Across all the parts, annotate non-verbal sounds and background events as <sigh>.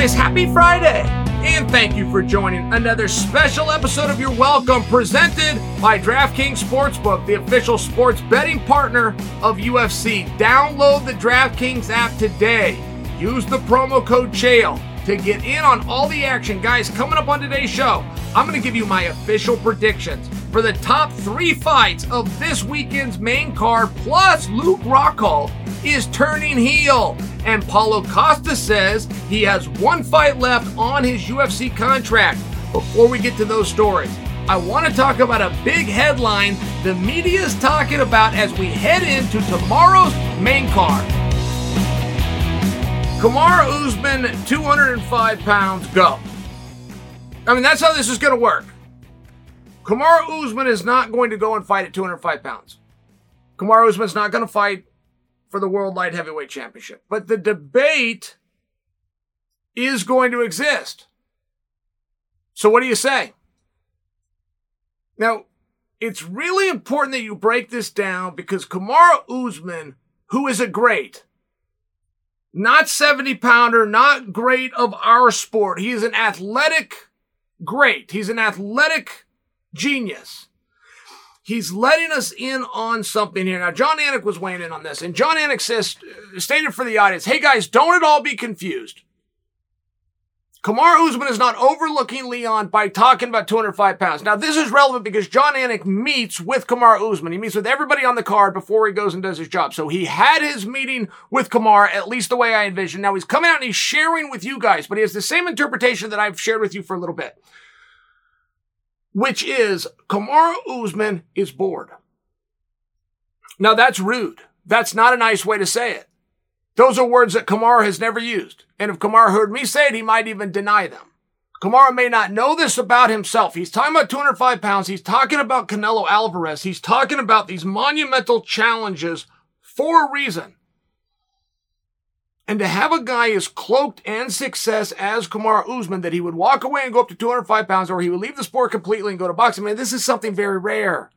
guys. Happy Friday. And thank you for joining another special episode of Your Welcome presented by DraftKings Sportsbook, the official sports betting partner of UFC. Download the DraftKings app today. Use the promo code CHAEL to get in on all the action. Guys, coming up on today's show, I'm going to give you my official predictions for the top three fights of this weekend's main card. Plus, Luke Rockhold is turning heel. And Paulo Costa says he has one fight left on his UFC contract. Before we get to those stories, I want to talk about a big headline the media is talking about as we head into tomorrow's main card. Kamaru Usman, 205 pounds, go. I mean, that's how this is going to work. Kamaru Usman is not going to go and fight at 205 pounds. Kamaru Usman's not going to fight for the World Light Heavyweight Championship. But the debate is going to exist. So what do you say? Now, it's really important that you break this down because Kamaru Usman, who is a great, not 70 pounder, not great of our sport. He is an athletic great. He's an athletic genius he's letting us in on something here. Now, Jon Anik was weighing in on this, and Jon Anik says, uh, stated for the audience, hey guys, don't at all be confused. Kamaru Usman is not overlooking Leon by talking about 205 pounds. Now, this is relevant because Jon Anik meets with Kamaru Usman. He meets with everybody on the card before he goes and does his job. So he had his meeting with Kamaru, at least the way I envision. Now he's coming out and he's sharing with you guys, but he has the same interpretation that I've shared with you for a little bit which is Kamaru Usman is bored. Now that's rude. That's not a nice way to say it. Those are words that Kamaru has never used. And if Kamaru heard me say it, he might even deny them. Kamaru may not know this about himself. He's talking about 205 pounds. He's talking about Canelo Alvarez. He's talking about these monumental challenges for a reason. And to have a guy as cloaked and success as Kamaru Usman that he would walk away and go up to 205 pounds or he would leave the sport completely and go to boxing, man, this is something very rare.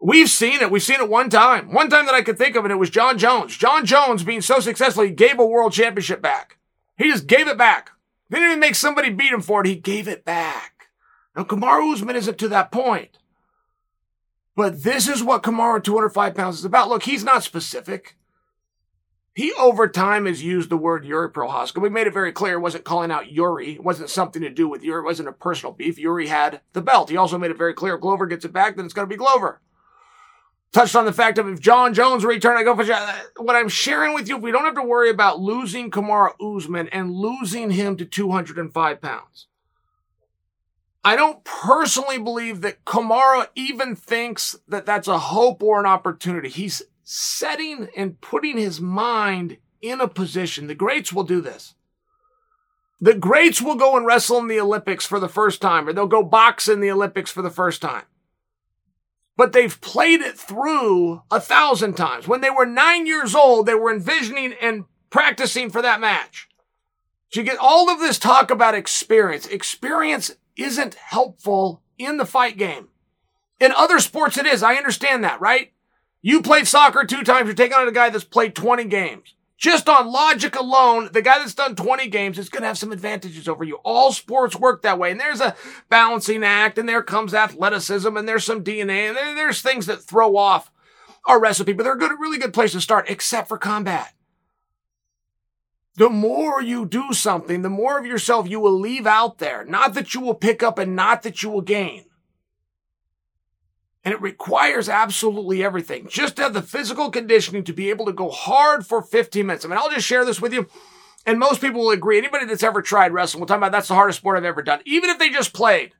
We've seen it. We've seen it one time. One time that I could think of and it was Jon Jones. Jon Jones being so successful, he gave a world championship back. He just gave it back. Didn't even make somebody beat him for it. He gave it back. Now, Kamaru Usman isn't to that point. But this is what Kamaru 205 pounds is about. Look, he's not specific. He over time has used the word Yuri Prochazka. We made it very clear it wasn't calling out Yuri. It wasn't something to do with Yuri. It wasn't a personal beef. Yuri had the belt. He also made it very clear if Glover gets it back, then it's going to be Glover. Touched on the fact of if Jon Jones return, I go for what I'm sharing with you. If we don't have to worry about losing Kamaru Usman and losing him to 205 pounds. I don't personally believe that Kamaru even thinks that that's a hope or an opportunity. He's setting and putting his mind in a position. The greats will do this. The greats will go and wrestle in the Olympics for the first time, or they'll go box in the Olympics for the first time. But they've played it through a thousand times. When they were nine years old, they were envisioning and practicing for that match. So you get all of this talk about experience. Experience isn't helpful in the fight game. In other sports, it is. I understand that, right? You played soccer two times, you're taking on a guy that's played 20 games. Just on logic alone, the guy that's done 20 games is going to have some advantages over you. All sports work that way. And there's a balancing act, and there comes athleticism, and there's some DNA, and there's things that throw off our recipe, but they're a good, really good place to start, except for combat. The more you do something, the more of yourself you will leave out there. Not that you will pick up and not that you will gain. And it requires absolutely everything. Just have the physical conditioning to be able to go hard for 15 minutes. I mean, I'll just share this with you. And most people will agree. Anybody that's ever tried wrestling will talk about that's the hardest sport I've ever done. Even if they just played.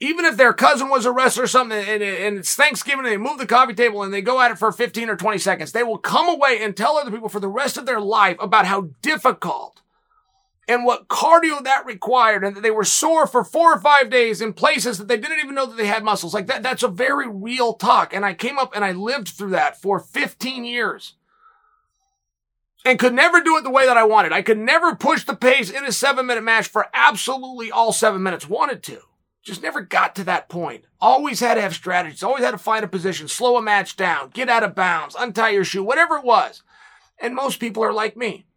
Even if their cousin was a wrestler or something and, and it's Thanksgiving and they move the coffee table and they go at it for 15 or 20 seconds, they will come away and tell other people for the rest of their life about how difficult and what cardio that required and that they were sore for four or five days in places that they didn't even know that they had muscles. Like that that's a very real talk and i came up and i lived through that for 15 years. And could never do it the way that i wanted. I could never push the pace in a seven minute match for absolutely all seven minutes. Wanted to. Just never got to that point. Always had to have strategies. Always had to find a position. Slow a match down. Get out of bounds. Untie your shoe. Whatever it was. And most people are like me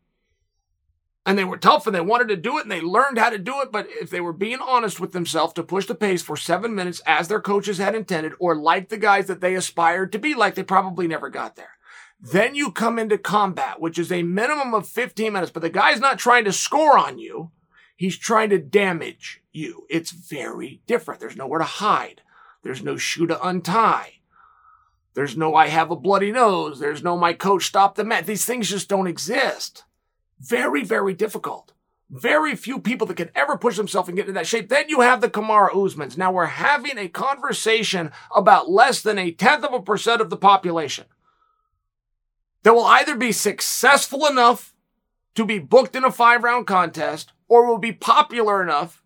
and they were tough and they wanted to do it and they learned how to do it. But if they were being honest with themselves to push the pace for seven minutes as their coaches had intended, or like the guys that they aspired to be like, they probably never got there. Then you come into combat, which is a minimum of 15 minutes, but the guy's not trying to score on you. He's trying to damage you. It's very different. There's nowhere to hide. There's no shoe to untie. There's no I have a bloody nose. There's no my coach stopped the match. These things just don't exist. Very, very difficult. Very few people that can ever push themselves and get into that shape. Then you have the Kamaru Usmans. Now we're having a conversation about less than a tenth of a percent of the population that will either be successful enough to be booked in a five round contest or will be popular enough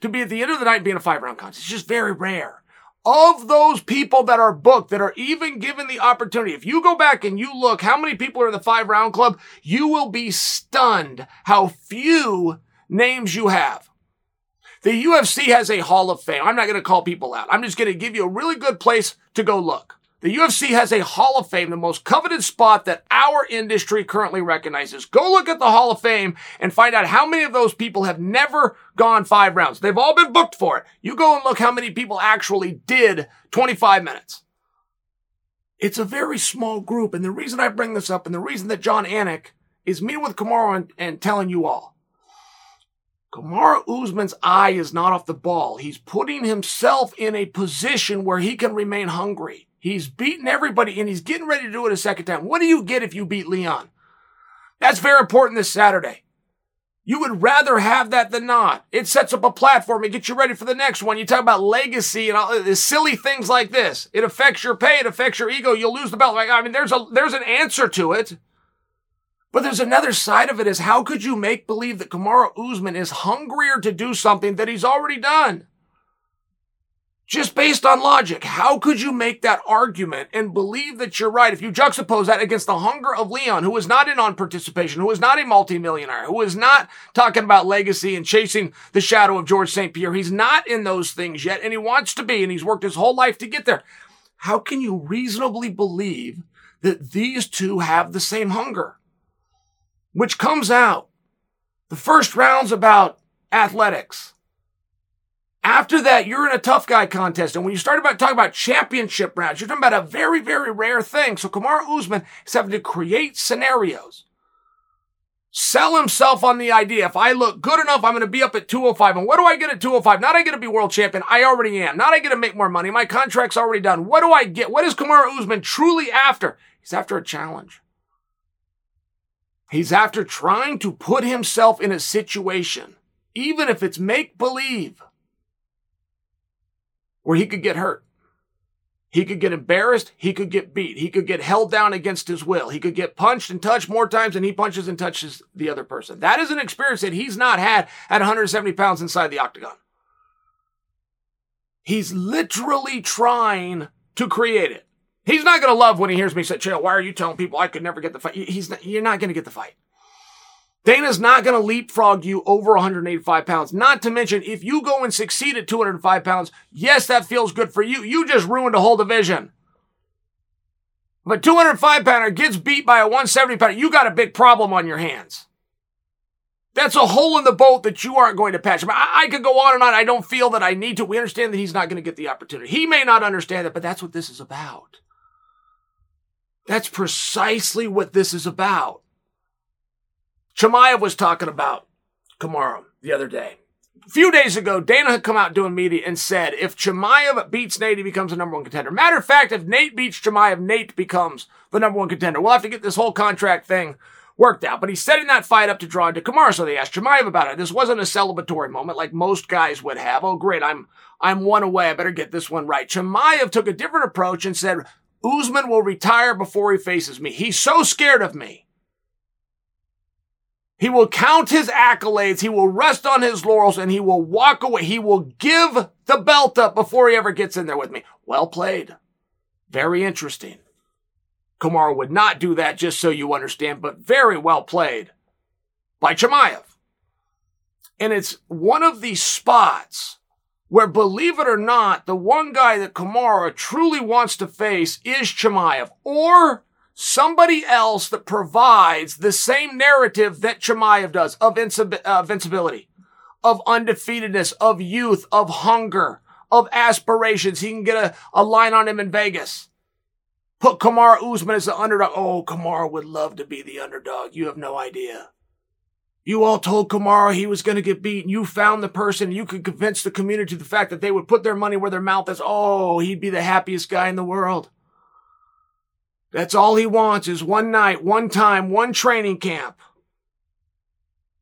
to be at the end of the night being a five round contest. It's just very rare of those people that are booked, that are even given the opportunity, if you go back and you look how many people are in the five round club, you will be stunned how few names you have. The UFC has a hall of fame. I'm not going to call people out. I'm just going to give you a really good place to go look. The UFC has a Hall of Fame, the most coveted spot that our industry currently recognizes. Go look at the Hall of Fame and find out how many of those people have never gone five rounds. They've all been booked for it. You go and look how many people actually did 25 minutes. It's a very small group. And the reason I bring this up and the reason that Jon Anik is meeting with Kamaru and, and telling you all, Kamaru Usman's eye is not off the ball. He's putting himself in a position where he can remain hungry. He's beaten everybody and he's getting ready to do it a second time. What do you get if you beat Leon? That's very important this Saturday. You would rather have that than not. It sets up a platform and gets you ready for the next one. You talk about legacy and all this silly things like this. It affects your pay. It affects your ego. You'll lose the belt. Like, I mean, there's a, there's an answer to it. But there's another side of it is how could you make believe that Kamaru Usman is hungrier to do something that he's already done? Just based on logic, how could you make that argument and believe that you're right if you juxtapose that against the hunger of Leon, who is not in on participation, who is not a multimillionaire, who is not talking about legacy and chasing the shadow of George St. Pierre? He's not in those things yet, and he wants to be, and he's worked his whole life to get there. How can you reasonably believe that these two have the same hunger? Which comes out. The first round's about athletics. After that, you're in a tough guy contest. And when you start about talking about championship rounds, you're talking about a very, very rare thing. So Kamaru Usman is having to create scenarios. Sell himself on the idea. If I look good enough, I'm going to be up at 205. And what do I get at 205? Not I get to be world champion. I already am. Not I get to make more money. My contract's already done. What do I get? What is Kamaru Usman truly after? He's after a challenge. He's after trying to put himself in a situation, even if it's make believe, where he could get hurt. He could get embarrassed. He could get beat. He could get held down against his will. He could get punched and touched more times than he punches and touches the other person. That is an experience that he's not had at 170 pounds inside the octagon. He's literally trying to create it. He's not going to love when he hears me say, Chael, why are you telling people I could never get the fight? He's not, you're not going to get the fight. Dana's not going to leapfrog you over 185 pounds. Not to mention, if you go and succeed at 205 pounds, yes, that feels good for you. You just ruined a whole division. But 205 pounder gets beat by a 170 pounder, you got a big problem on your hands. That's a hole in the boat that you aren't going to patch. I, I could go on and on. I don't feel that I need to. We understand that he's not going to get the opportunity. He may not understand it, but that's what this is about. That's precisely what this is about. Chimaev was talking about Kamaru the other day. A few days ago, Dana had come out doing media and said if Chimaev beats Nate, he becomes the number one contender. Matter of fact, if Nate beats Chimaev, Nate becomes the number one contender. We'll have to get this whole contract thing worked out. But he's setting that fight up to draw into Kamaru. So they asked Chimaev about it. This wasn't a celebratory moment like most guys would have. Oh, great. I'm, I'm one away. I better get this one right. Chimaev took a different approach and said, Usman will retire before he faces me. He's so scared of me he will count his accolades. He will rest on his laurels and he will walk away. He will give the belt up before he ever gets in there with me. Well played. Very interesting. Kamaru would not do that just so you understand, but very well played by Chimaev. And it's one of these spots where, believe it or not, the one guy that Kamaru truly wants to face is Chimaev or somebody else that provides the same narrative that Chimaev does of uh, invincibility, of undefeatedness, of youth, of hunger, of aspirations. He can get a, a line on him in Vegas. Put Kamaru Usman as the underdog. Oh, Kamaru would love to be the underdog. You have no idea. You all told Kamaru he was going to get beaten. You found the person. You could convince the community the fact that they would put their money where their mouth is. Oh, he'd be the happiest guy in the world. That's all he wants is one night, one time, one training camp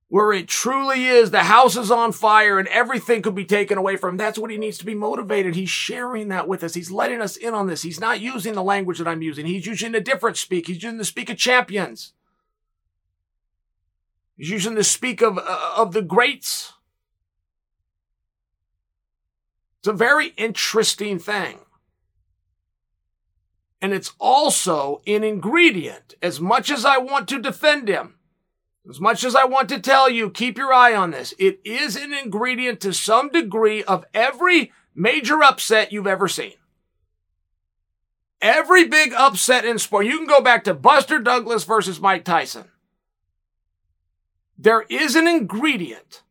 where it truly is the house is on fire and everything could be taken away from him. That's what he needs to be motivated. He's sharing that with us. He's letting us in on this. He's not using the language that I'm using. He's using a different speak. He's using the speak of champions. He's using the speak of, uh, of the greats. It's a very interesting thing. And it's also an ingredient. As much as I want to defend him, as much as I want to tell you, keep your eye on this. It is an ingredient to some degree of every major upset you've ever seen. Every big upset in sport. You can go back to Buster Douglas versus Mike Tyson. There is an ingredient,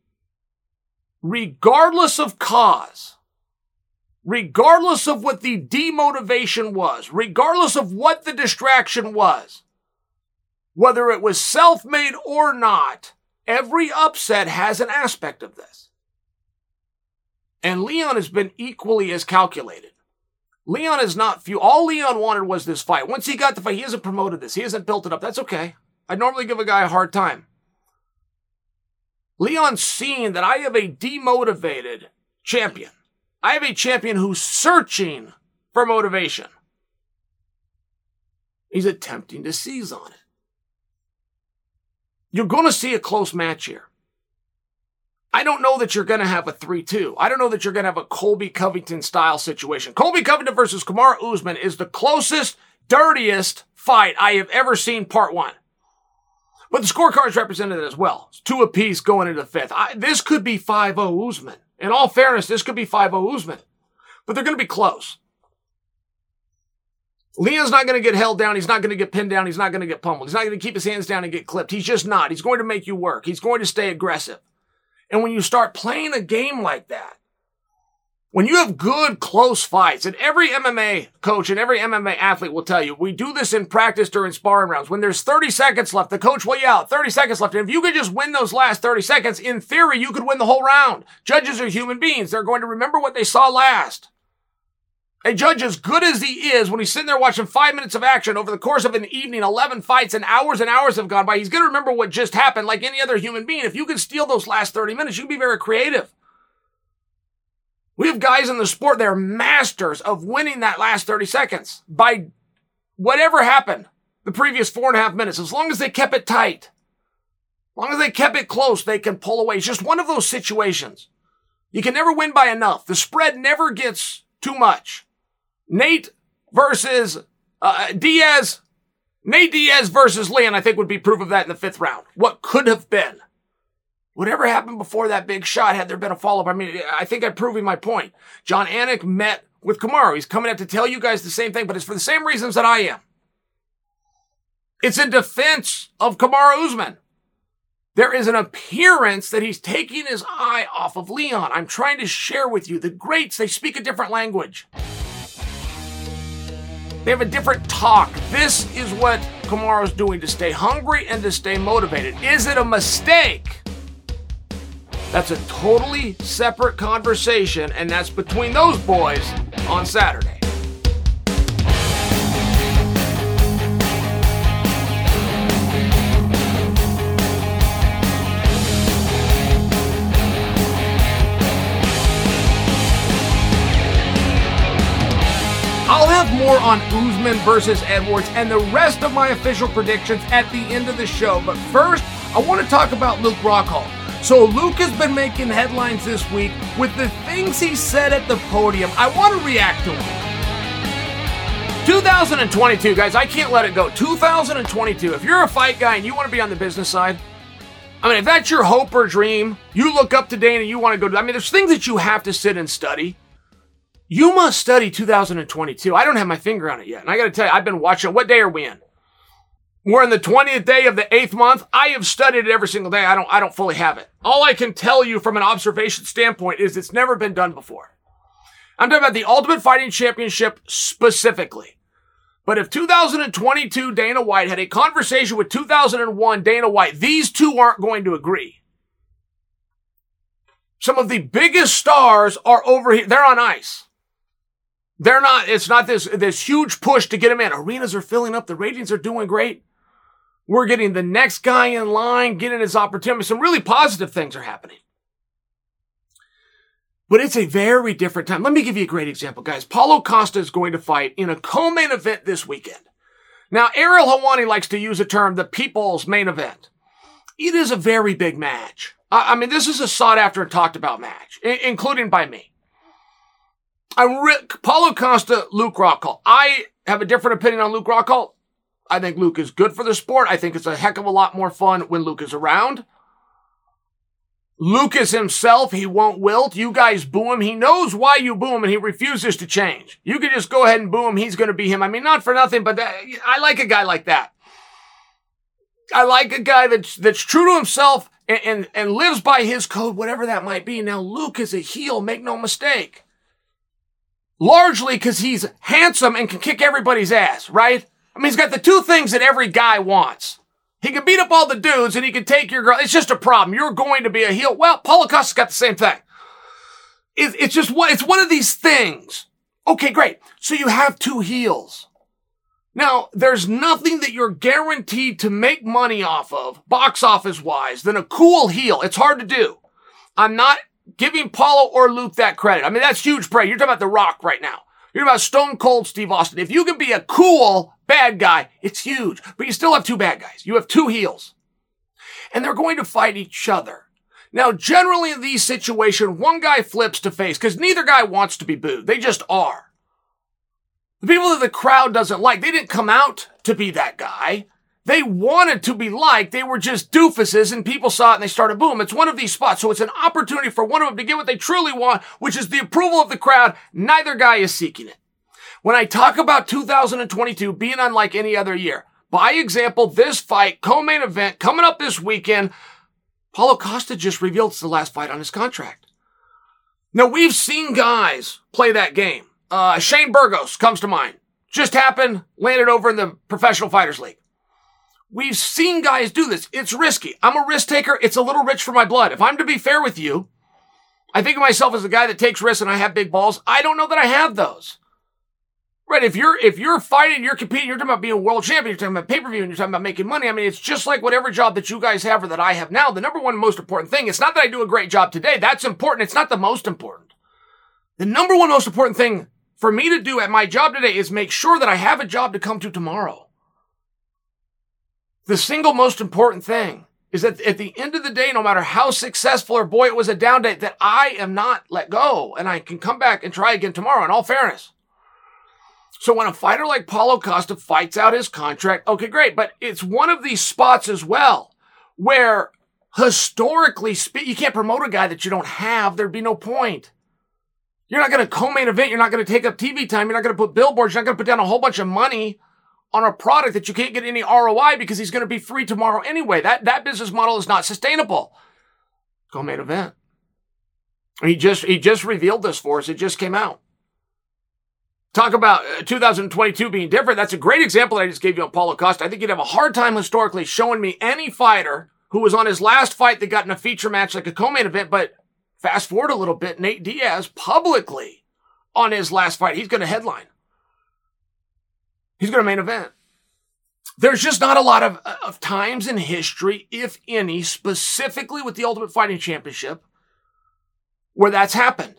regardless of cause, regardless of what the demotivation was, regardless of what the distraction was, whether it was self made or not, every upset has an aspect of this. And Leon has been equally as calculated. Leon is not few. All Leon wanted was this fight. Once he got the fight, he hasn't promoted this. He hasn't built it up. That's okay. I normally give a guy a hard time. Leon's seen that I have a demotivated champion. I have a champion who's searching for motivation. He's attempting to seize on it. You're going to see a close match here. I don't know that you're going to have a 3-2. I don't know that you're going to have a Colby Covington style situation. Colby Covington versus Kamaru Usman is the closest, dirtiest fight I have ever seen part one. But the scorecards represented it as well. It's two apiece going into the fifth. I, this could be 5-0 Usman. In all fairness, this could be 5-0 Usman. But they're going to be close. Leon's not going to get held down. He's not going to get pinned down. He's not going to get pummeled. He's not going to keep his hands down and get clipped. He's just not. He's going to make you work. He's going to stay aggressive. And when you start playing a game like that, when you have good close fights, and every MMA coach and every MMA athlete will tell you, we do this in practice during sparring rounds. When there's 30 seconds left, the coach will yell, 30 seconds left. And if you could just win those last 30 seconds, in theory, you could win the whole round. Judges are human beings. They're going to remember what they saw last. A judge as good as he is when he's sitting there watching five minutes of action over the course of an evening, 11 fights and hours and hours have gone by. He's going to remember what just happened like any other human being. If you can steal those last 30 minutes, you can be very creative. We have guys in the sport, they're masters of winning that last 30 seconds by whatever happened the previous four and a half minutes. As long as they kept it tight, as long as they kept it close, they can pull away. It's just one of those situations. You can never win by enough. The spread never gets too much. Nate versus uh, Diaz. Nate Diaz versus Leon, I think, would be proof of that in the fifth round. What could have been. Whatever happened before that big shot, had there been a follow up, I mean, I think I'm proving my point. Jon Anik met with Kamaru. He's coming out to tell you guys the same thing, but it's for the same reasons that I am. It's in defense of Kamaru Usman. There is an appearance that he's taking his eye off of Leon. I'm trying to share with you the greats, they speak a different language. They have a different talk. This is what Kamaru's doing to stay hungry and to stay motivated. Is it a mistake? That's a totally separate conversation, and that's between those boys on Saturday. I'll have more on Usman versus Edwards and the rest of my official predictions at the end of the show. But first, I want to talk about Luke Rockhold. So Luke has been making headlines this week with the things he said at the podium. I want to react to him. 2022, guys, I can't let it go. 2022. If you're a fight guy and you want to be on the business side, I mean, if that's your hope or dream, you look up to Dana and you want to go to, I mean, there's things that you have to sit and study. You must study 2022. I don't have my finger on it yet. And I got to tell you, I've been watching. What day are we in? We're in the 20th day of the eighth month. I have studied it every single day. I don't, I don't fully have it. All I can tell you from an observation standpoint is it's never been done before. I'm talking about the Ultimate Fighting Championship specifically. But if 2022 Dana White had a conversation with 2001 Dana White, these two aren't going to agree. Some of the biggest stars are over here. They're on ice. They're not, it's not this, this huge push to get them in. Arenas are filling up. The ratings are doing great. We're getting the next guy in line, getting his opportunity. Some really positive things are happening. But it's a very different time. Let me give you a great example, guys. Paulo Costa is going to fight in a co-main event this weekend. Now, Ariel Helwani likes to use the term the people's main event. It is a very big match. I mean, this is a sought after and talked about match, including by me. I'm Rick, Paulo Costa, Luke Rockhold. I have a different opinion on Luke Rockhold. I think Luke is good for the sport. I think it's a heck of a lot more fun when Luke is around. Lucas himself, he won't wilt. You guys boo him. He knows why you boo him and he refuses to change. You can just go ahead and boo him. He's going to be him. I mean, not for nothing, but that, I like a guy like that. I like a guy that's, that's true to himself and, and, and lives by his code, whatever that might be. Now, Luke is a heel. Make no mistake. Largely because he's handsome and can kick everybody's ass, right? I mean, he's got the two things that every guy wants. He can beat up all the dudes and he can take your girl. It's just a problem. You're going to be a heel. Well, Paulo Costa's got the same thing. It's just what, it's one of these things. Okay, great. So you have two heels. Now, there's nothing that you're guaranteed to make money off of, box office wise, than a cool heel. It's hard to do. I'm not giving Paulo or Luke that credit. I mean, that's huge praise. You're talking about The Rock right now. You're about Stone Cold Steve Austin. If you can be a cool bad guy, it's huge. But you still have two bad guys. You have two heels. And they're going to fight each other. Now, generally in these situations, one guy flips to face because neither guy wants to be booed. They just are. The people that the crowd doesn't like, they didn't come out to be that guy. They wanted to be liked. They were just doofuses and people saw it and they started boom. It's one of these spots. So it's an opportunity for one of them to get what they truly want, which is the approval of the crowd. Neither guy is seeking it. When I talk about 2022 being unlike any other year, by example, this fight, co-main event coming up this weekend, Paulo Costa just revealed it's the last fight on his contract. Now we've seen guys play that game. Uh, Shane Burgos comes to mind. Just happened, landed over in the Professional Fighters League. We've seen guys do this. It's risky. I'm a risk taker. It's a little rich for my blood. If I'm to be fair with you, I think of myself as a guy that takes risks and I have big balls. I don't know that I have those. Right. If you're, if you're fighting, you're competing, you're talking about being a world champion, you're talking about pay-per-view and you're talking about making money. I mean, it's just like whatever job that you guys have or that I have now. The number one most important thing, it's not that I do a great job today. That's important. It's not the most important. The number one most important thing for me to do at my job today is make sure that I have a job to come to tomorrow. The single most important thing is that at the end of the day, no matter how successful or boy, it was a down day, that I am not let go and I can come back and try again tomorrow in all fairness. So when a fighter like Paulo Costa fights out his contract, okay, great. But it's one of these spots as well where historically you can't promote a guy that you don't have. There'd be no point. You're not going to co-main event. You're not going to take up TV time. You're not going to put billboards. You're not going to put down a whole bunch of money on a product that you can't get any ROI because he's going to be free tomorrow anyway. That, that business model is not sustainable. Co-main event. He just, he just revealed this for us. It just came out. Talk about uh, 2022 being different. That's a great example I just gave you on Paulo Costa. I think you'd have a hard time historically showing me any fighter who was on his last fight that got in a feature match like a co-main event. But fast forward a little bit, Nate Diaz publicly on his last fight, he's going to headline. He's going to main event. There's just not a lot of, uh, of times in history, if any, specifically with the Ultimate Fighting Championship, where that's happened.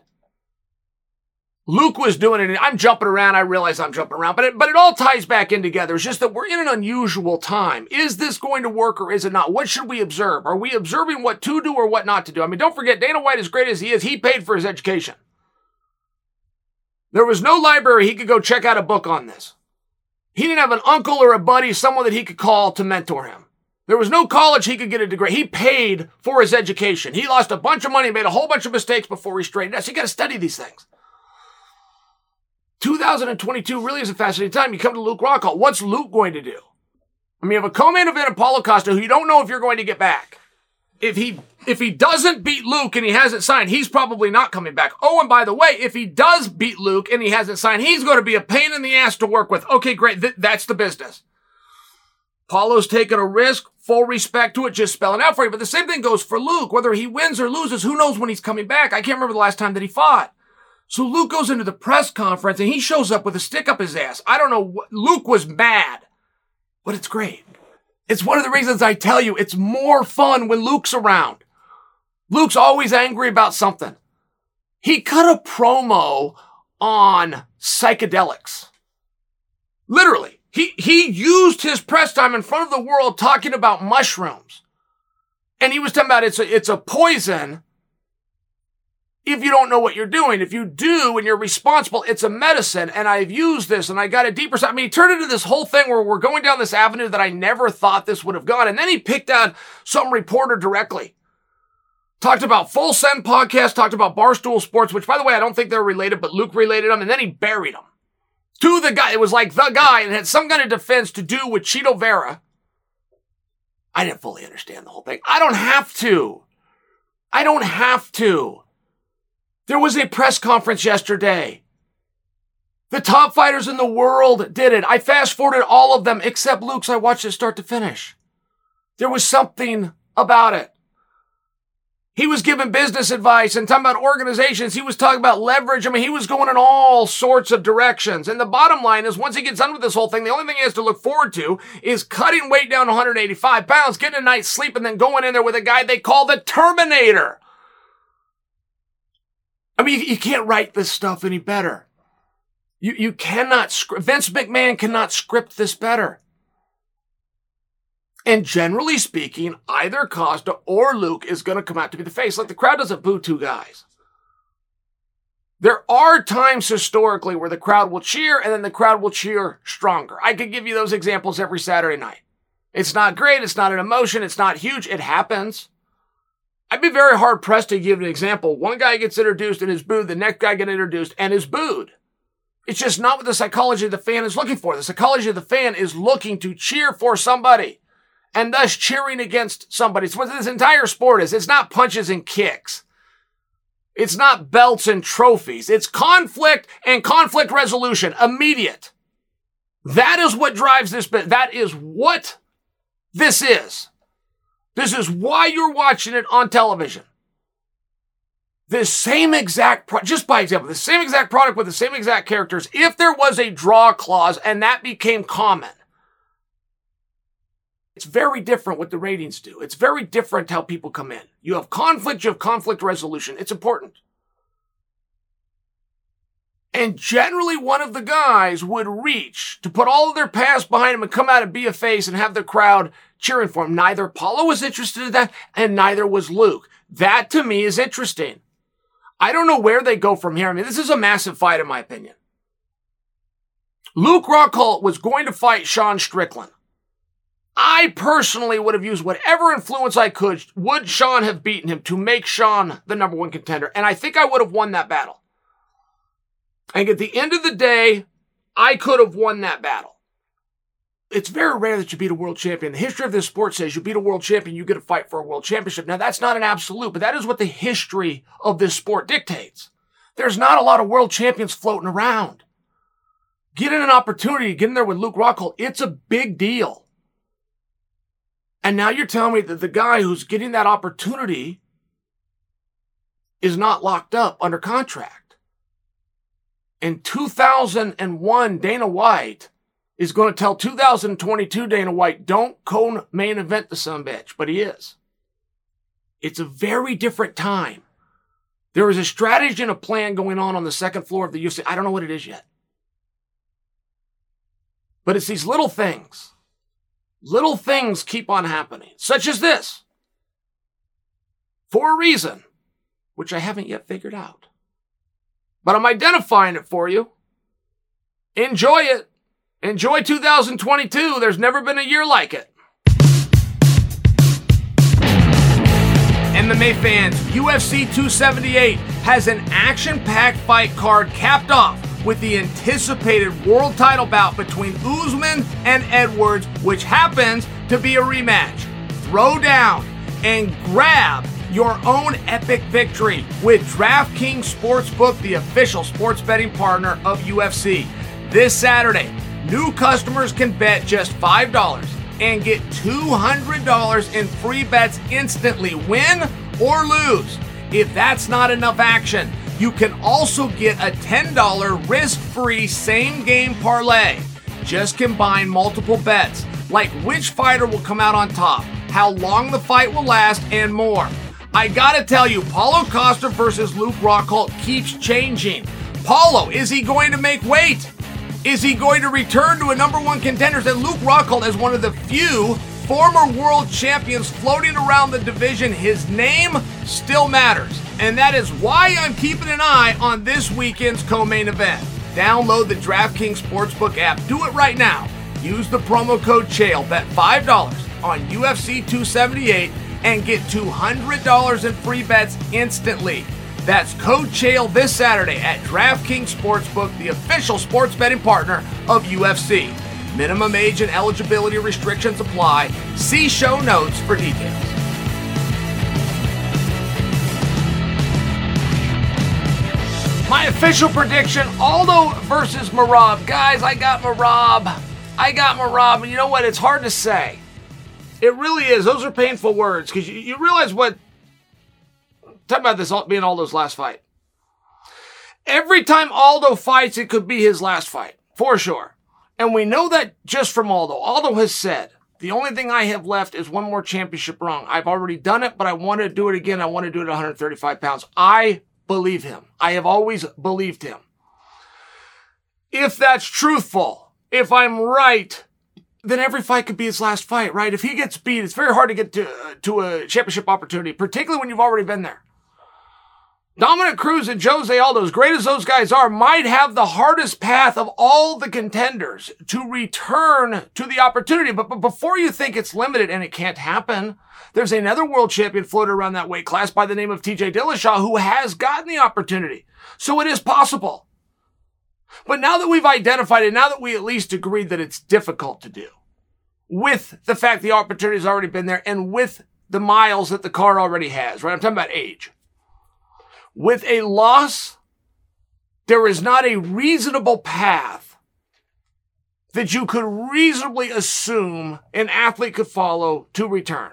Luke was doing it. I'm jumping around. I realize I'm jumping around, but it, but it all ties back in together. It's just that we're in an unusual time. Is this going to work or is it not? What should we observe? Are we observing what to do or what not to do? I mean, don't forget, Dana White, as great as he is, he paid for his education. There was no library he could go check out a book on this. He didn't have an uncle or a buddy, someone that he could call to mentor him. There was no college he could get a degree. He paid for his education. He lost a bunch of money, made a whole bunch of mistakes before he straightened out. So you got to study these things. 2022 really is a fascinating time. You come to Luke Rockhold. What's Luke going to do? I mean, you have a co-main event of Paulo Costa who you don't know if you're going to get back. If he if he doesn't beat Luke and he hasn't signed, he's probably not coming back. Oh, and by the way, if he does beat Luke and he hasn't signed, he's going to be a pain in the ass to work with. Okay, great. Th- that's the business. Paulo's taking a risk, full respect to it, just spelling out for you. But the same thing goes for Luke. Whether he wins or loses, who knows when he's coming back? I can't remember the last time that he fought. So Luke goes into the press conference and he shows up with a stick up his ass. I don't know. Luke was mad, but it's great. It's one of the reasons I tell you it's more fun when Luke's around. Luke's always angry about something. He cut a promo on psychedelics. Literally. He, he used his press time in front of the world talking about mushrooms. And he was talking about it's a, it's a poison if you don't know what you're doing. If you do and you're responsible, it's a medicine. And I've used this and I got a deeper. I mean, he turned into this whole thing where we're going down this avenue that I never thought this would have gone. And then he picked out some reporter directly. Talked about Full Send podcast, talked about Barstool Sports, which by the way, I don't think they're related, but Luke related them. And then he buried them to the guy. It was like the guy and had some kind of defense to do with Chito Vera. I didn't fully understand the whole thing. I don't have to. I don't have to. There was a press conference yesterday. The top fighters in the world did it. I fast forwarded all of them except Luke's. I watched it start to finish. There was something about it. He was giving business advice and talking about organizations. He was talking about leverage. I mean, he was going in all sorts of directions. And the bottom line is once he gets done with this whole thing, the only thing he has to look forward to is cutting weight down 185 pounds, getting a night's sleep, and then going in there with a guy they call the Terminator. I mean, you, can't write this stuff any better. You, you cannot, Vince McMahon cannot script this better. And generally speaking, either Costa or Luke is going to come out to be the face. Like the crowd doesn't boo two guys. There are times historically where the crowd will cheer and then the crowd will cheer stronger. I could give you those examples every Saturday night. It's not great. It's not an emotion. It's not huge. It happens. I'd be very hard pressed to give an example. One guy gets introduced and is booed, the next guy gets introduced and is booed. It's just not what the psychology of the fan is looking for. The psychology of the fan is looking to cheer for somebody and thus cheering against somebody. It's what this entire sport is. It's not punches and kicks. It's not belts and trophies. It's conflict and conflict resolution. Immediate. That is what drives this. That is what this is. This is why you're watching it on television. This same exact, just by example, the same exact product with the same exact characters, if there was a draw clause and that became common, it's very different what the ratings do. It's very different how people come in. You have conflict, you have conflict resolution. It's important. And generally, one of the guys would reach to put all of their past behind him and come out and be a face and have the crowd cheering for him. Neither Paulo was interested in that, and neither was Luke. That to me is interesting. I don't know where they go from here. I mean, this is a massive fight, in my opinion. Luke Rockhold was going to fight Sean Strickland. I personally would have used whatever influence I could. Would Sean have beaten him to make Sean the number one contender? And I think I would have won that battle. And at the end of the day, I could have won that battle. It's very rare that you beat a world champion. The history of this sport says you beat a world champion, you get a fight for a world championship. Now, that's not an absolute, but that is what the history of this sport dictates. There's not a lot of world champions floating around. Getting an opportunity, getting there with Luke Rockhold, it's a big deal. And now you're telling me that the guy who's getting that opportunity is not locked up under contract. In 2001, Dana White is going to tell 2022 Dana White, don't co main event the son bitch, but he is. It's a very different time. There is a strategy and a plan going on on the second floor of the UFC. I don't know what it is yet. But it's these little things. Little things keep on happening, such as this. For a reason, which I haven't yet figured out but I'm identifying it for you. Enjoy it. Enjoy 2022. There's never been a year like it. MMA fans, UFC 278 has an action packed fight card capped off with the anticipated world title bout between Usman and Edwards, which happens to be a rematch. Throw down and grab your own epic victory with DraftKings Sportsbook, the official sports betting partner of UFC. This Saturday, new customers can bet just $5 and get $200 in free bets instantly, win or lose. If that's not enough action, you can also get a $10 risk free same game parlay. Just combine multiple bets, like which fighter will come out on top, how long the fight will last, and more. I gotta tell you, Paulo Costa versus Luke Rockhold keeps changing. Paulo, is he going to make weight? Is he going to return to a number one contender? And Luke Rockhold is one of the few former world champions floating around the division. His name still matters. And that is why I'm keeping an eye on this weekend's co main event. Download the DraftKings Sportsbook app. Do it right now. Use the promo code CHAEL. Bet $5 on UFC 278 and get $200 in free bets instantly. That's code CHAEL this Saturday at DraftKings Sportsbook, the official sports betting partner of UFC. Minimum age and eligibility restrictions apply. See show notes for details. My official prediction Aldo versus Merab. Guys, I got Merab. I got Merab. And you know what? It's hard to say. It really is. Those are painful words because you, you realize what. Talk about this being Aldo's last fight. Every time Aldo fights, it could be his last fight, for sure. And we know that just from Aldo. Aldo has said, the only thing I have left is one more championship run. I've already done it, but I want to do it again. I want to do it at 135 pounds. I believe him. I have always believed him. If that's truthful, if I'm right, then every fight could be his last fight, right? If he gets beat, it's very hard to get to, uh, to a championship opportunity, particularly when you've already been there. Dominick Cruz and Jose Aldo, as great as those guys are, might have the hardest path of all the contenders to return to the opportunity. But, but before you think it's limited and it can't happen, there's another world champion floated around that weight class by the name of TJ Dillashaw who has gotten the opportunity. So it is possible. But now that we've identified it, now that we at least agreed that it's difficult to do, with the fact the opportunity's already been there and with the miles that the car already has, right? I'm talking about age. With a loss, there is not a reasonable path that you could reasonably assume an athlete could follow to return.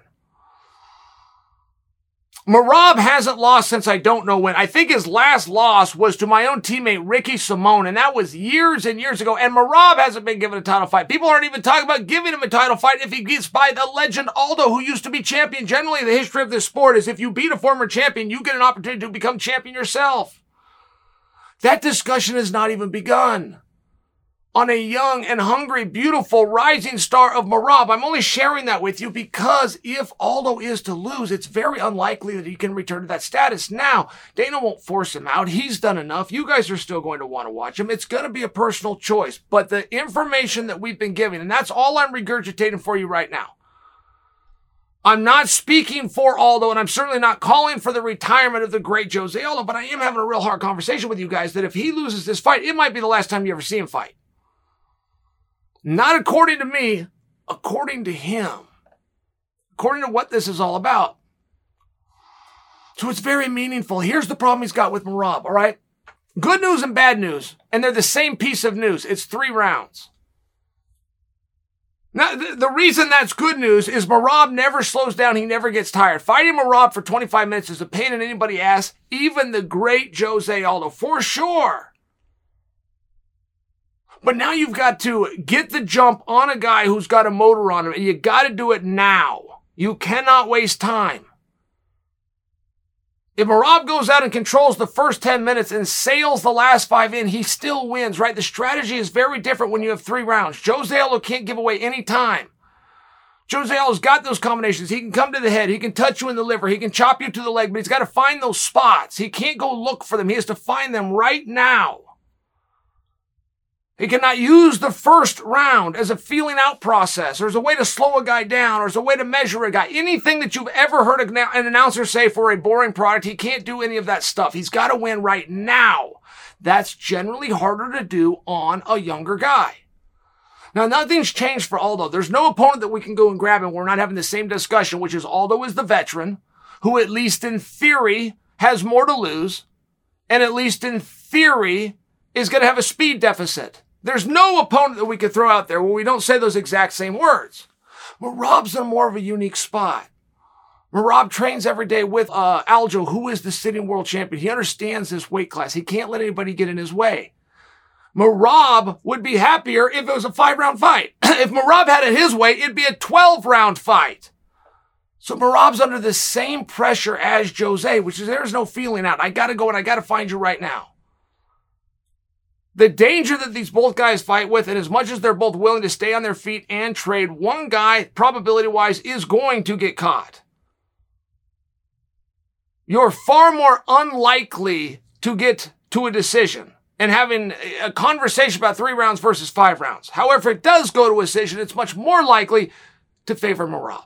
Merab hasn't lost since I don't know when. I think his last loss was to my own teammate Ricky Simon, and that was years and years ago. And Merab hasn't been given a title fight. People aren't even talking about giving him a title fight if he gets by the legend Aldo, who used to be champion. Generally, the history of this sport is if you beat a former champion, you get an opportunity to become champion yourself. That discussion has not even begun on a young and hungry, beautiful rising star of Merab. I'm only sharing that with you because if Aldo is to lose, it's very unlikely that he can return to that status. Now, Dana won't force him out. He's done enough. You guys are still going to want to watch him. It's going to be a personal choice. But the information that we've been giving, and that's all I'm regurgitating for you right now. I'm not speaking for Aldo, and I'm certainly not calling for the retirement of the great Jose Aldo, but I am having a real hard conversation with you guys that if he loses this fight, it might be the last time you ever see him fight. Not according to me, according to him. According to what this is all about. So it's very meaningful. Here's the problem he's got with Merab, all right? Good news and bad news, and they're the same piece of news. It's three rounds. Now, the reason that's good news is Merab never slows down. He never gets tired. Fighting Merab for 25 minutes is a pain in anybody's ass, even the great Jose Aldo, for sure. But now you've got to get the jump on a guy who's got a motor on him, and you got to do it now. You cannot waste time. If Merab goes out and controls the first 10 minutes and sails the last five in, he still wins, right? The strategy is very different when you have three rounds. Jose Aldo can't give away any time. Jose Aldo's got those combinations. He can come to the head. He can touch you in the liver. He can chop you to the leg, but he's got to find those spots. He can't go look for them. He has to find them right now. He cannot use the first round as a feeling out process or as a way to slow a guy down or as a way to measure a guy. Anything that you've ever heard an announcer say for a boring product, he can't do any of that stuff. He's got to win right now. That's generally harder to do on a younger guy. Now, nothing's changed for Aldo. There's no opponent that we can go and grab and we're not having the same discussion, which is Aldo is the veteran who, at least in theory, has more to lose and at least in theory is going to have a speed deficit. There's no opponent that we could throw out there where we don't say those exact same words. Merab's in more of a unique spot. Merab trains every day with uh, Aljo, who is the sitting world champion. He understands this weight class. He can't let anybody get in his way. Merab would be happier if it was a five round fight. <clears throat> if Merab had it his way, it'd be a 12 round fight. So Merab's under the same pressure as Jose, which is there's no feeling out. I got to go and I got to find you right now. The danger that these both guys fight with, and as much as they're both willing to stay on their feet and trade, one guy, probability wise, is going to get caught. You're far more unlikely to get to a decision and having a conversation about three rounds versus five rounds. However, it does go to a decision, it's much more likely to favor Merab.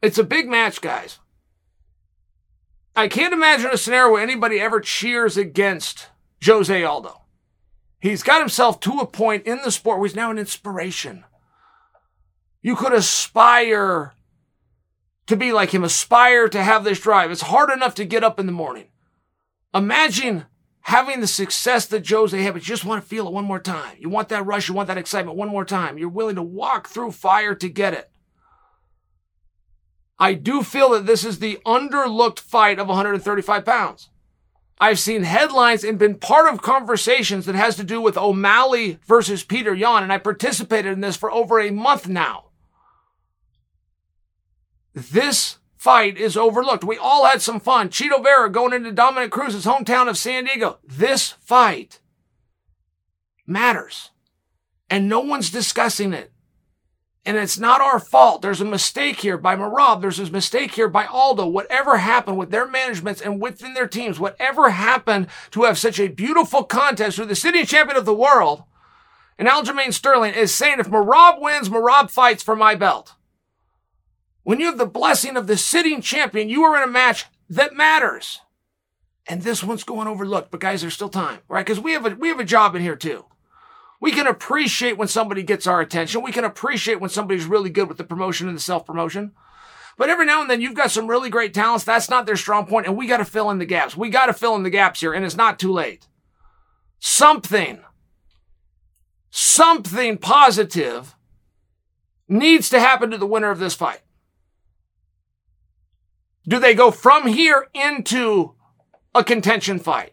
It's a big match, guys. I can't imagine a scenario where anybody ever cheers against Jose Aldo. He's got himself to a point in the sport where he's now an inspiration. You could aspire to be like him, aspire to have this drive. It's hard enough to get up in the morning. Imagine having the success that Jose had, but you just want to feel it one more time. You want that rush, you want that excitement one more time. You're willing to walk through fire to get it. I do feel that this is the underlooked fight of 135 pounds. I've seen headlines and been part of conversations that has to do with O'Malley versus Petr Yan, and I participated in this for over a month now. This fight is overlooked. We all had some fun. Chito Vera going into Dominick Cruz's hometown of San Diego. This fight matters. And no one's discussing it. And it's not our fault. There's a mistake here by Merab. There's a mistake here by Aldo. Whatever happened with their managements and within their teams, whatever happened to have such a beautiful contest with the sitting champion of the world, and Aljamain Sterling is saying if Merab wins, Merab fights for my belt. When you have the blessing of the sitting champion, you are in a match that matters. And this one's going overlooked, but guys, there's still time, right? Because we have a we have a job in here too. We can appreciate when somebody gets our attention. We can appreciate when somebody's really good with the promotion and the self promotion. But every now and then you've got some really great talents. That's not their strong point, and we got to fill in the gaps. We got to fill in the gaps here, and it's not too late. Something, something positive needs to happen to the winner of this fight. Do they go from here into a contention fight?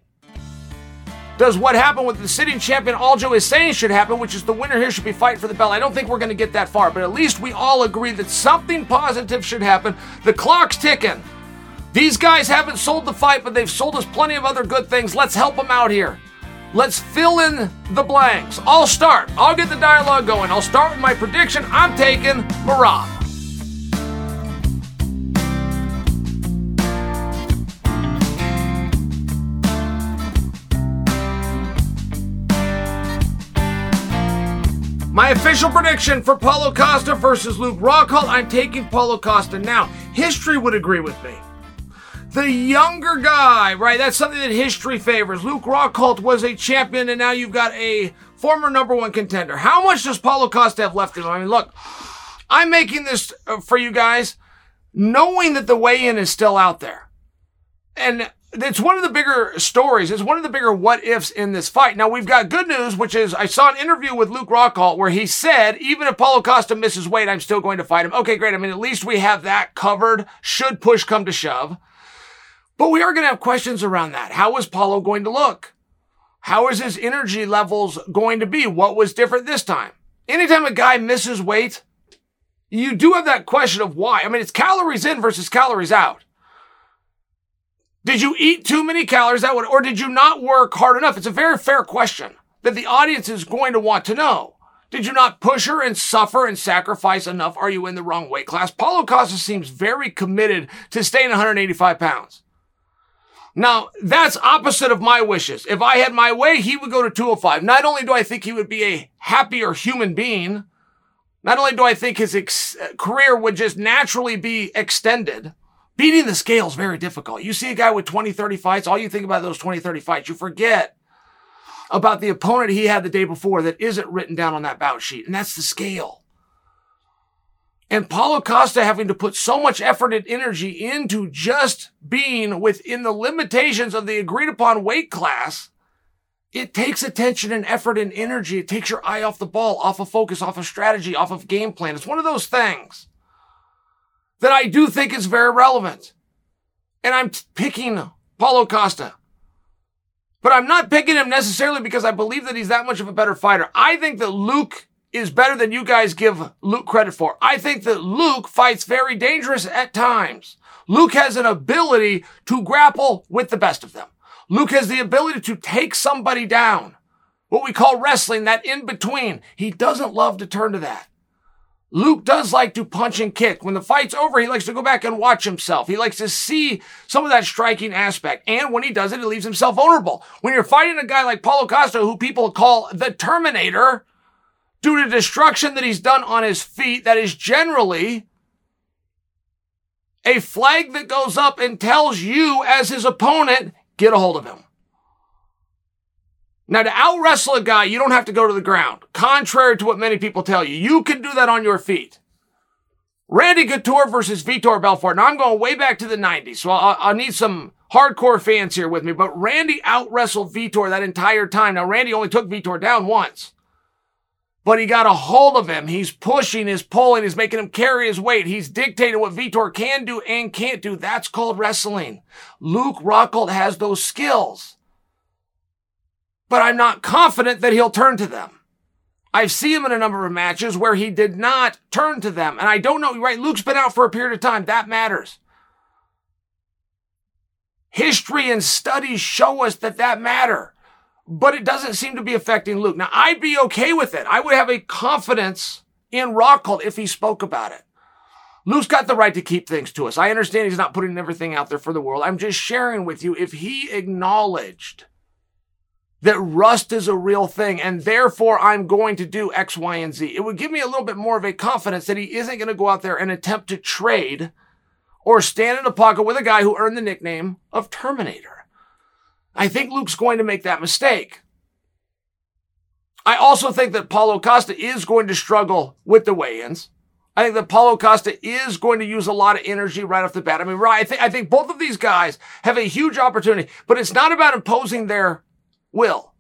Does what happened with the sitting champion Aljo is saying should happen, which is the winner here should be fighting for the belt? I don't think we're going to get that far, but at least we all agree that something positive should happen. The clock's ticking. These guys haven't sold the fight, but they've sold us plenty of other good things. Let's help them out here. Let's fill in the blanks. I'll start. I'll get the dialogue going. I'll start with my prediction. I'm taking Merab. My official prediction for Paulo Costa versus Luke Rockhold, I'm taking Paulo Costa now. History would agree with me. The younger guy, right? That's something that history favors. Luke Rockhold was a champion, and now you've got a former number one contender. How much does Paulo Costa have left in him? I mean, look, I'm making this uh, for you guys knowing that the weigh in is still out there. And it's one of the bigger stories. It's one of the bigger what ifs in this fight. Now we've got good news, which is I saw an interview with Luke Rockhold where he said, even if Paulo Costa misses weight, I'm still going to fight him. Okay, great. I mean, at least we have that covered should push come to shove. But we are going to have questions around that. How is Paulo going to look? How is his energy levels going to be? What was different this time? Anytime a guy misses weight, you do have that question of why. I mean, it's calories in versus calories out. Did you eat too many calories that would, or did you not work hard enough? It's a very fair question that the audience is going to want to know. Did you not push her and suffer and sacrifice enough? Are you in the wrong weight class? Paulo Costa seems very committed to staying 185 pounds. Now, that's opposite of my wishes. If I had my way, he would go to 205. Not only do I think he would be a happier human being, not only do I think his ex- career would just naturally be extended, Beating the scale is very difficult. You see a guy with 20, 30 fights, all you think about those 20, 30 fights, you forget about the opponent he had the day before that isn't written down on that bout sheet, and that's the scale. And Paulo Costa having to put so much effort and energy into just being within the limitations of the agreed upon weight class, it takes attention and effort and energy. It takes your eye off the ball, off of focus, off of strategy, off of game plan. It's one of those things that I do think is very relevant. And I'm picking Paulo Costa. But I'm not picking him necessarily because I believe that he's that much of a better fighter. I think that Luke is better than you guys give Luke credit for. I think that Luke fights very dangerous at times. Luke has an ability to grapple with the best of them. Luke has the ability to take somebody down. What we call wrestling, that in between. He doesn't love to turn to that. Luke does like to punch and kick. When the fight's over, he likes to go back and watch himself. He likes to see some of that striking aspect. And when he does it, he leaves himself vulnerable. When you're fighting a guy like Paulo Costa, who people call the Terminator, due to destruction that he's done on his feet, that is generally a flag that goes up and tells you as his opponent, get a hold of him. Now, to out wrestle a guy, you don't have to go to the ground. Contrary to what many people tell you, you can do that on your feet. Randy Couture versus Vitor Belfort. Now, I'm going way back to the 90s, so I'll, I'll need some hardcore fans here with me. But Randy out wrestled Vitor that entire time. Now, Randy only took Vitor down once, but he got a hold of him. He's pushing, he's pulling, he's making him carry his weight. He's dictating what Vitor can do and can't do. That's called wrestling. Luke Rockhold has those skills but I'm not confident that he'll turn to them. I've seen him in a number of matches where he did not turn to them. And I don't know, right? Luke's been out for a period of time. That matters. History and studies show us that that matter, but it doesn't seem to be affecting Luke. Now, I'd be okay with it. I would have a confidence in Rockhold if he spoke about it. Luke's got the right to keep things to us. I understand he's not putting everything out there for the world. I'm just sharing with you if he acknowledged that rust is a real thing and therefore I'm going to do X, Y, and Z. It would give me a little bit more of a confidence that he isn't going to go out there and attempt to trade or stand in a pocket with a guy who earned the nickname of Terminator. I think Luke's going to make that mistake. I also think that Paulo Costa is going to struggle with the weigh-ins. I think that Paulo Costa is going to use a lot of energy right off the bat. I mean, right, I I think both of these guys have a huge opportunity, but it's not about imposing their will.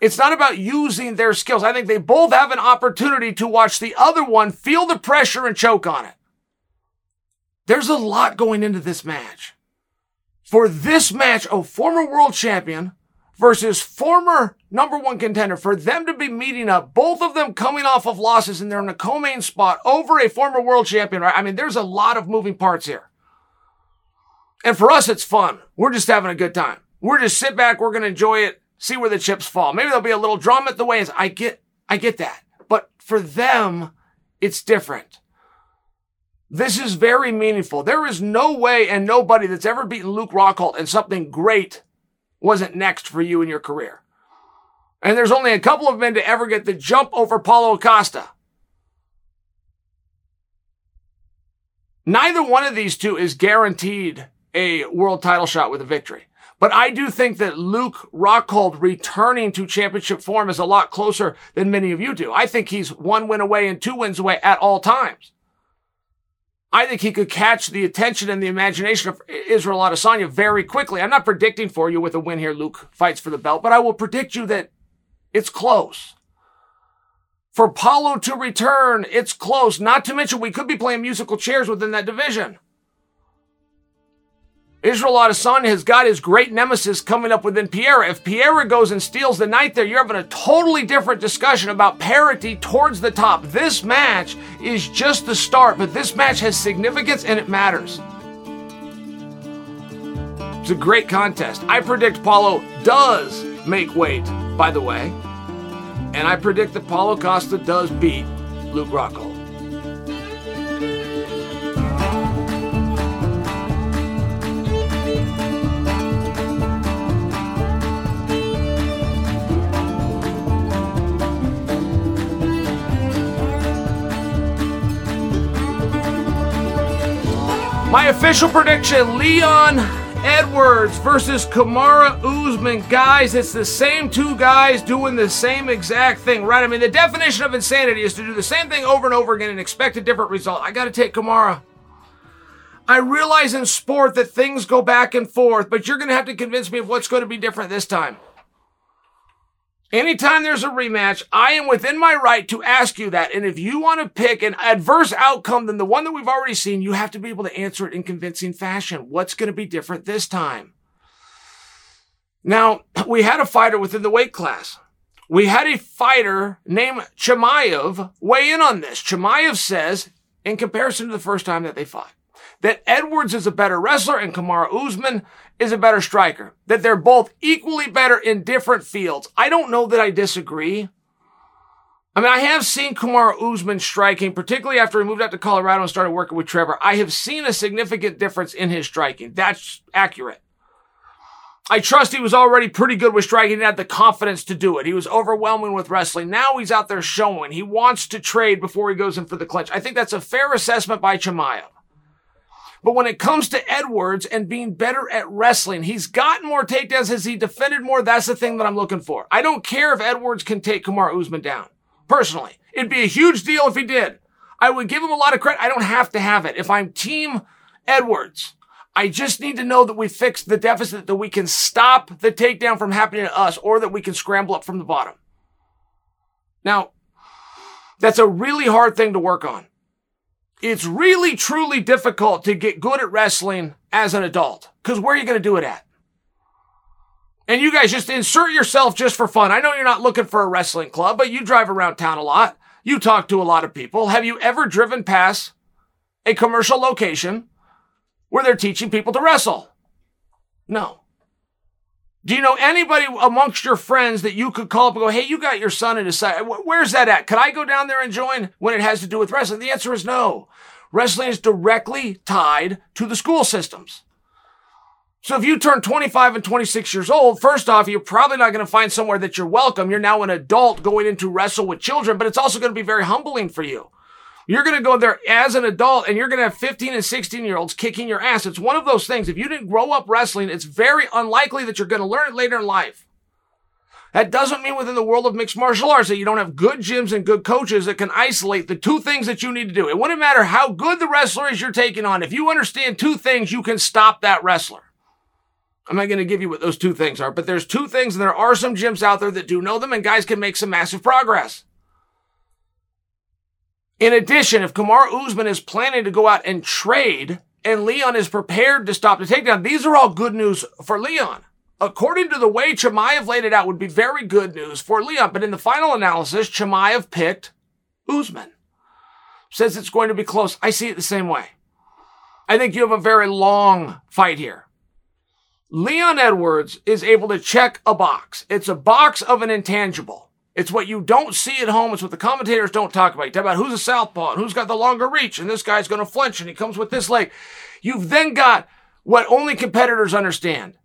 It's not about using their skills. I think they both have an opportunity to watch the other one feel the pressure and choke on it. There's a lot going into this match. For this match, a former world champion versus former number one contender, for them to be meeting up, both of them coming off of losses and they're in a co-main spot over a former world champion, right? I mean, there's a lot of moving parts here. And for us, it's fun. We're just having a good time. We're just sit back. We're going to enjoy it see where the chips fall. Maybe there'll be a little drama at the ways. I get, I get that. But for them, it's different. This is very meaningful. There is no way and nobody that's ever beaten Luke Rockhold and something great wasn't next for you in your career. And there's only a couple of men to ever get the jump over Paulo Costa. Neither one of these two is guaranteed a world title shot with a victory. But I do think that Luke Rockhold returning to championship form is a lot closer than many of you do. I think he's one win away and two wins away at all times. I think he could catch the attention and the imagination of Israel Adesanya very quickly. I'm not predicting for you with a win here, Luke fights for the belt, but I will predict you that it's close. For Paulo to return, it's close. Not to mention we could be playing musical chairs within that division. Israel Adesanya has got his great nemesis coming up within Pereira. If Pereira goes and steals the night there, you're having a totally different discussion about parity towards the top. This match is just the start, but this match has significance and it matters. It's a great contest. I predict Paulo does make weight, by the way. And I predict that Paulo Costa does beat Luke Rockhold. My official prediction Leon Edwards versus Kamaru Usman. Guys, it's the same two guys doing the same exact thing, right? I mean, the definition of insanity is to do the same thing over and over again and expect a different result. I got to take Kamaru. I realize in sport that things go back and forth, but you're going to have to convince me of what's going to be different this time. Anytime there's a rematch, I am within my right to ask you that. And if you want to pick an adverse outcome than the one that we've already seen, you have to be able to answer it in convincing fashion. What's going to be different this time? Now, <clears throat> we had a fighter within the weight class. We had a fighter named Chimaev weigh in on this. Chimaev says, in comparison to the first time that they fought, that Edwards is a better wrestler and Kamaru Usman is a better striker. That they're both equally better in different fields. I don't know that I disagree. I mean, I have seen Kamaru Usman striking, particularly after he moved out to Colorado and started working with Trevor. I have seen a significant difference in his striking. That's accurate. I trust he was already pretty good with striking and had the confidence to do it. He was overwhelming with wrestling. Now he's out there showing. He wants to trade before he goes in for the clinch. I think that's a fair assessment by Chimaev. But when it comes to Edwards and being better at wrestling, he's gotten more takedowns. Has he defended more? That's the thing that I'm looking for. I don't care if Edwards can take Kamaru Usman down. Personally, it'd be a huge deal if he did. I would give him a lot of credit. I don't have to have it. If I'm team Edwards, I just need to know that we fixed the deficit, that we can stop the takedown from happening to us, or that we can scramble up from the bottom. Now, that's a really hard thing to work on it's really truly difficult to get good at wrestling as an adult. Cause where are you going to do it at? And you guys just insert yourself just for fun. I know you're not looking for a wrestling club, but you drive around town a lot. You talk to a lot of people. Have you ever driven past a commercial location where they're teaching people to wrestle? No. Do you know anybody amongst your friends that you could call up and go, hey, you got your son in a side. Where's that at? Could I go down there and join when it has to do with wrestling? The answer is no. Wrestling is directly tied to the school systems. So if you turn 25 and 26 years old, first off, you're probably not going to find somewhere that you're welcome. You're now an adult going into wrestle with children, but it's also going to be very humbling for you. You're going to go there as an adult and you're going to have 15 and 16 year olds kicking your ass. It's one of those things. If you didn't grow up wrestling, it's very unlikely that you're going to learn it later in life. That doesn't mean within the world of mixed martial arts that you don't have good gyms and good coaches that can isolate the two things that you need to do. It wouldn't matter how good the wrestler is you're taking on. If you understand two things, you can stop that wrestler. I'm not going to give you what those two things are, but there's two things and there are some gyms out there that do know them and guys can make some massive progress. In addition, if Kamaru Usman is planning to go out and trade and Leon is prepared to stop the takedown, these are all good news for Leon. According to the way Chimaev laid it out, would be very good news for Leon. But in the final analysis, Chimaev picked Usman. Says it's going to be close. I see it the same way. I think you have a very long fight here. Leon Edwards is able to check a box. It's a box of an intangible. It's what you don't see at home. It's what the commentators don't talk about. You talk about who's a southpaw and who's got the longer reach, and this guy's going to flinch and he comes with this leg. You've then got what only competitors understand.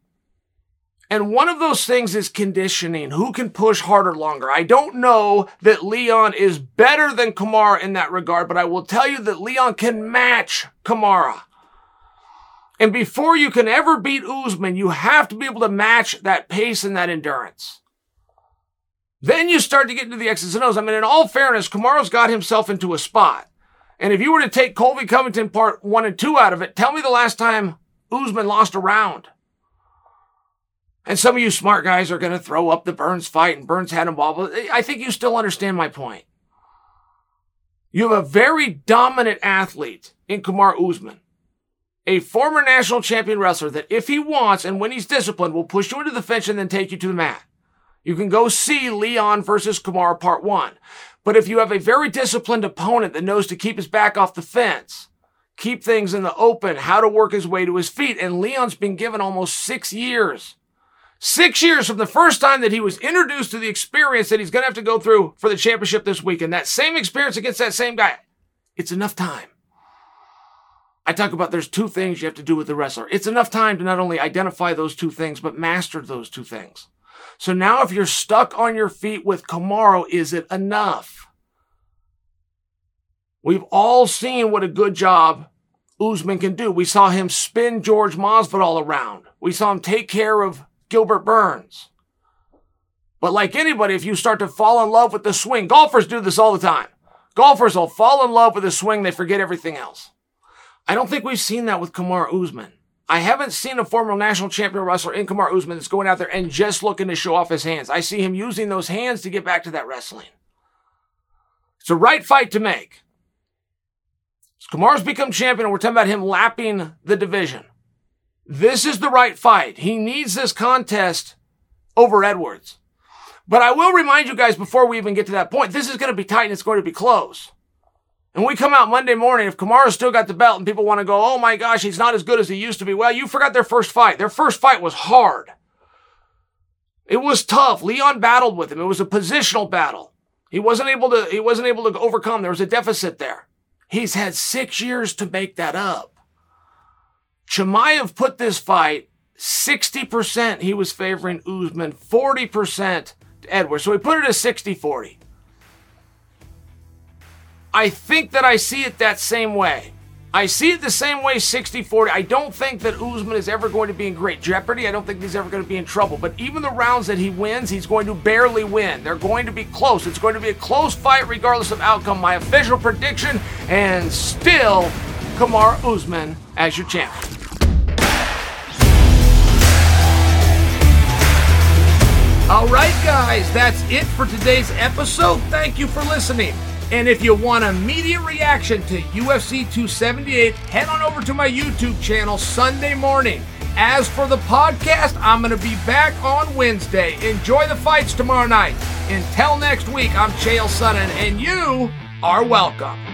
And one of those things is conditioning. Who can push harder longer? I don't know that Leon is better than Kamaru in that regard, but I will tell you that Leon can match Kamaru. And before you can ever beat Usman, you have to be able to match that pace and that endurance. Then you start to get into the X's and O's. I mean, in all fairness, Kamaru's got himself into a spot. And if you were to take Colby Covington part one and two out of it, tell me the last time Usman lost a round. And some of you smart guys are going to throw up the Burns fight and Burns had him wobble. I think you still understand my point. You have a very dominant athlete in Kamaru Usman, a former national champion wrestler that if he wants and when he's disciplined will push you into the fence and then take you to the mat. You can go see Leon versus Kamaru part one. But if you have a very disciplined opponent that knows to keep his back off the fence, keep things in the open, how to work his way to his feet, and Leon's been given almost six years. Six years from the first time that he was introduced to the experience that he's going to have to go through for the championship this week. And that same experience against that same guy. It's enough time. I talk about there's two things you have to do with the wrestler. It's enough time to not only identify those two things, but master those two things. So now if you're stuck on your feet with Kamaru, is it enough? We've all seen what a good job Usman can do. We saw him spin George Masvidal around. We saw him take care of Gilbert Burns. But like anybody, if you start to fall in love with the swing, golfers do this all the time. Golfers will fall in love with the swing, they forget everything else. I don't think we've seen that with Kamaru Usman. I haven't seen a former national champion wrestler in Kamaru Usman that's going out there and just looking to show off his hands. I see him using those hands to get back to that wrestling. It's a right fight to make. Kamaru's become champion, and we're talking about him lapping the division. This is the right fight. He needs this contest over Edwards. But I will remind you guys before we even get to that point, this is going to be tight and it's going to be close. And we come out Monday morning, if Kamaru still got the belt and people want to go, oh my gosh, he's not as good as he used to be. Well, you forgot their first fight. Their first fight was hard. It was tough. Leon battled with him. It was a positional battle. He wasn't able to, he wasn't able to overcome. There was a deficit there. He's had six years to make that up. Chimaev put this fight 60% he was favoring Usman, 40% to Edwards. So he put it at 60 40. I think that I see it that same way. I see it the same way 60 40. I don't think that Usman is ever going to be in great jeopardy. I don't think he's ever going to be in trouble. But even the rounds that he wins, he's going to barely win. They're going to be close. It's going to be a close fight regardless of outcome. My official prediction, and still Kamaru Usman as your champion. All right, guys, that's it for today's episode. Thank you for listening. And if you want immediate reaction to UFC 278, head on over to my YouTube channel Sunday morning. As for the podcast, I'm going to be back on Wednesday. Enjoy the fights tomorrow night. Until next week, I'm Chael Sonnen, and you are welcome.